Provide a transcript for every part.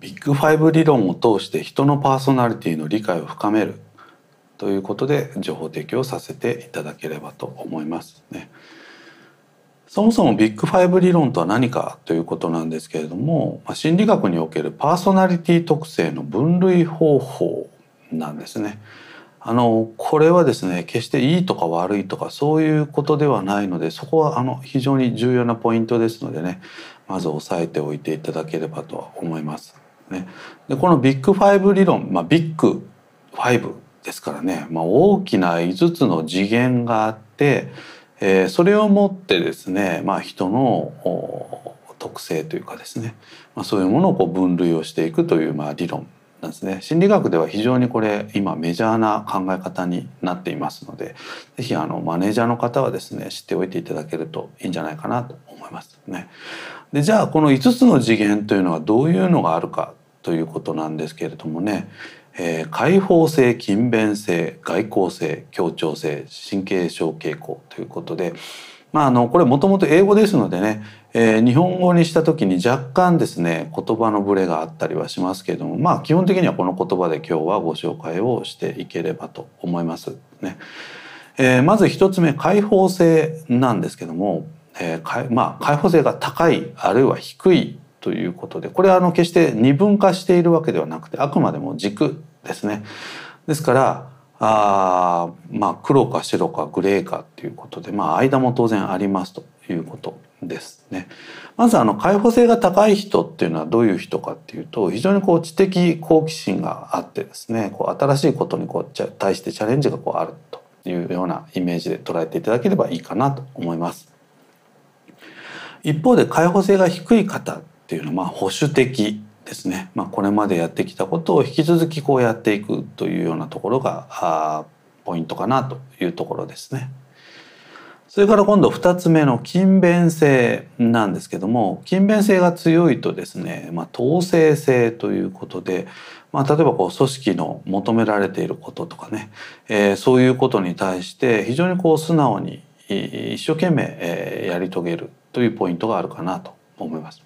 ビッグファイブ理論を通して人のパーソナリティの理解を深めるということで情報提供させていただければと思いますね。そもそもビッグファイブ理論とは何かということなんですけれども心理学におけるパーソナリティ特性の分類方法なんですね。あのこれはですね決していいとか悪いとかそういうことではないのでそこはあの非常に重要なポイントですのでねまず押さえておいていただければとは思います。ね、でこのビッグファイブ理論、まあ、ビッグファイブですからね、まあ、大きな5つの次元があって、えー、それをもってですね、まあ、人の特性というかですね、まあ、そういうものをこう分類をしていくというまあ理論なんですね。心理学では非常にこれ今メジャーな考え方になっていますので是非あのマネージャーの方はですね知っておいていただけるといいんじゃないかなと思いますね。でじゃあこの5つの次元というのはどういうのがあるかということなんですけれどもね、えー、開放性勤勉性外交性協調性神経症傾向ということでまあ、あのこれもともと英語ですのでね、えー、日本語にした時に若干ですね言葉のブレがあったりはしますけれどもまあ基本的にはこの言葉で今日はご紹介をしていければと思いますね。えー、まず一つ目開放性なんですけども、えーまあ、開放性が高いあるいは低いということでこれはあの決して二分化しているわけではなくてあくまでも軸ですね。ですからあまあ黒か白かグレーかっていうことでまあ間も当然ありますということですね。まずあの開放性が高い人っていうのはどういう人かっていうと非常にこう知的好奇心があってですねこう新しいことにこう対してチャレンジがこうあるというようなイメージで捉えていただければいいかなと思います。一方で開放性が低い方っていうのはま保守的ですね、まあ、これまでやってきたことを引き続きこうやっていくというようなところがあポイントかなというところですね。それから今度2つ目の勤勉性なんですけども勤勉性が強いとですね、まあ、統制性ということで、まあ、例えばこう組織の求められていることとかね、えー、そういうことに対して非常にこう素直に一生懸命、やり遂げるというポイントがあるかなと思います。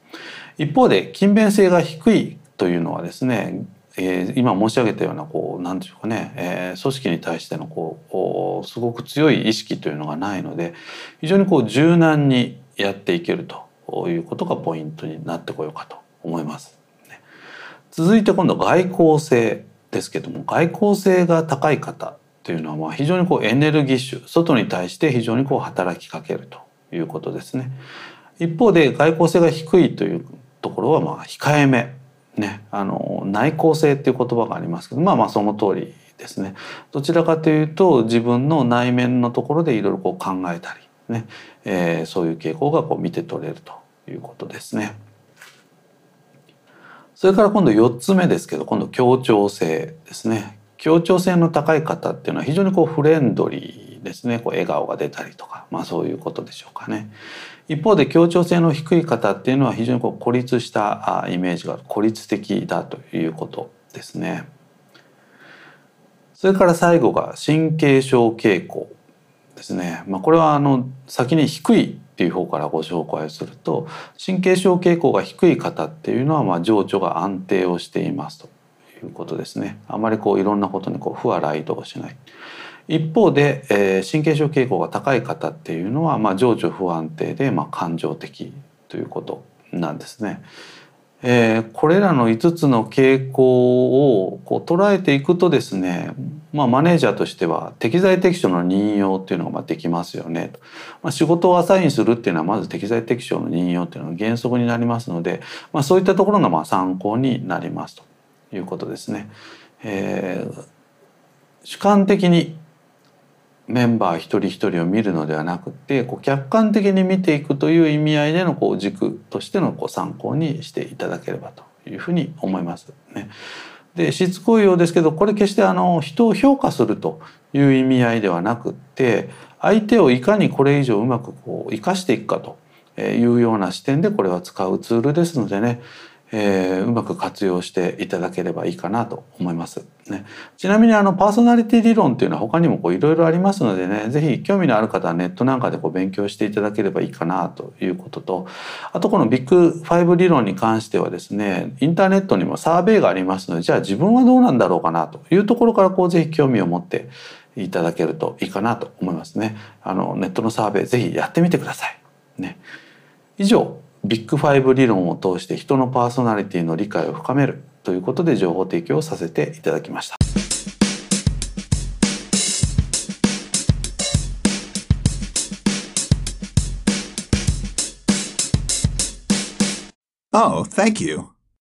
一方で勤勉性が低いというのはですね、えー、今申し上げたようなこう何でしょうかね、えー、組織に対してのこうすごく強い意識というのがないので非常にこう柔軟にやっていけるということがポイントになってこようかと思います。続いて今度外交性ですけども外交性が高い方というのはまあ非常にこうエネルギッシュ外に対して非常にこう働きかけるということですね。一方で外交性が低いというところはまあ控えめねあの内向性っていう言葉がありますけどまあまあその通りですねどちらかというと自分の内面のところでいろいろこう考えたりね、えー、そういう傾向がこう見て取れるということですね。それから今度4つ目ですけど今度協調性ですね。協調性の高い方っていうのは非常にこうフレンドリーですねこう笑顔が出たりとかまあそういうことでしょうかね。一方で協調性の低い方っていうのは非常にこう孤立したイメージが孤立的だということですね。それから最後が神経症傾向ですね。まあ、これはあの先に低いっていう方からご紹介すると神経症傾向が低い方っていうのはまあ情緒が安定をしていますということですね。あまりこういろんなことにこう不は雷動しない。一方で、えー、神経症傾向が高い方っていうのは、まあ、情緒不安定で、まあ、感情的ということなんですね。えー、これらの5つの傾向をこう捉えていくとですね、まあ、マネージャーとしては適材適所の任用っていうのがまあできますよねと、まあ、仕事をアサインするっていうのはまず適材適所の任用っていうのが原則になりますので、まあ、そういったところがまあ参考になりますということですね。えー、主観的にメンバー一人一人を見るのではなくてこう客観的に見ていくという意味合いでのこう軸としてのこう参考にしていただければというふうに思いますね。でしつこいようですけどこれ決してあの人を評価するという意味合いではなくって相手をいかにこれ以上うまくこう生かしていくかというような視点でこれは使うツールですのでねえー、うまく活用していただければいいかなと思います。ね、ちなみにあのパーソナリティ理論っていうのは他にもいろいろありますのでね是非興味のある方はネットなんかでこう勉強していただければいいかなということとあとこのビッグ5理論に関してはですねインターネットにもサーベイがありますのでじゃあ自分はどうなんだろうかなというところからこう是非興味を持っていただけるといいかなと思いますね。あのネットのサーベイ是非やってみてください。ね、以上ビッグファイブ理論を通して人のパーソナリティの理解を深めるということで情報提供させていただきました。Oh, thank you.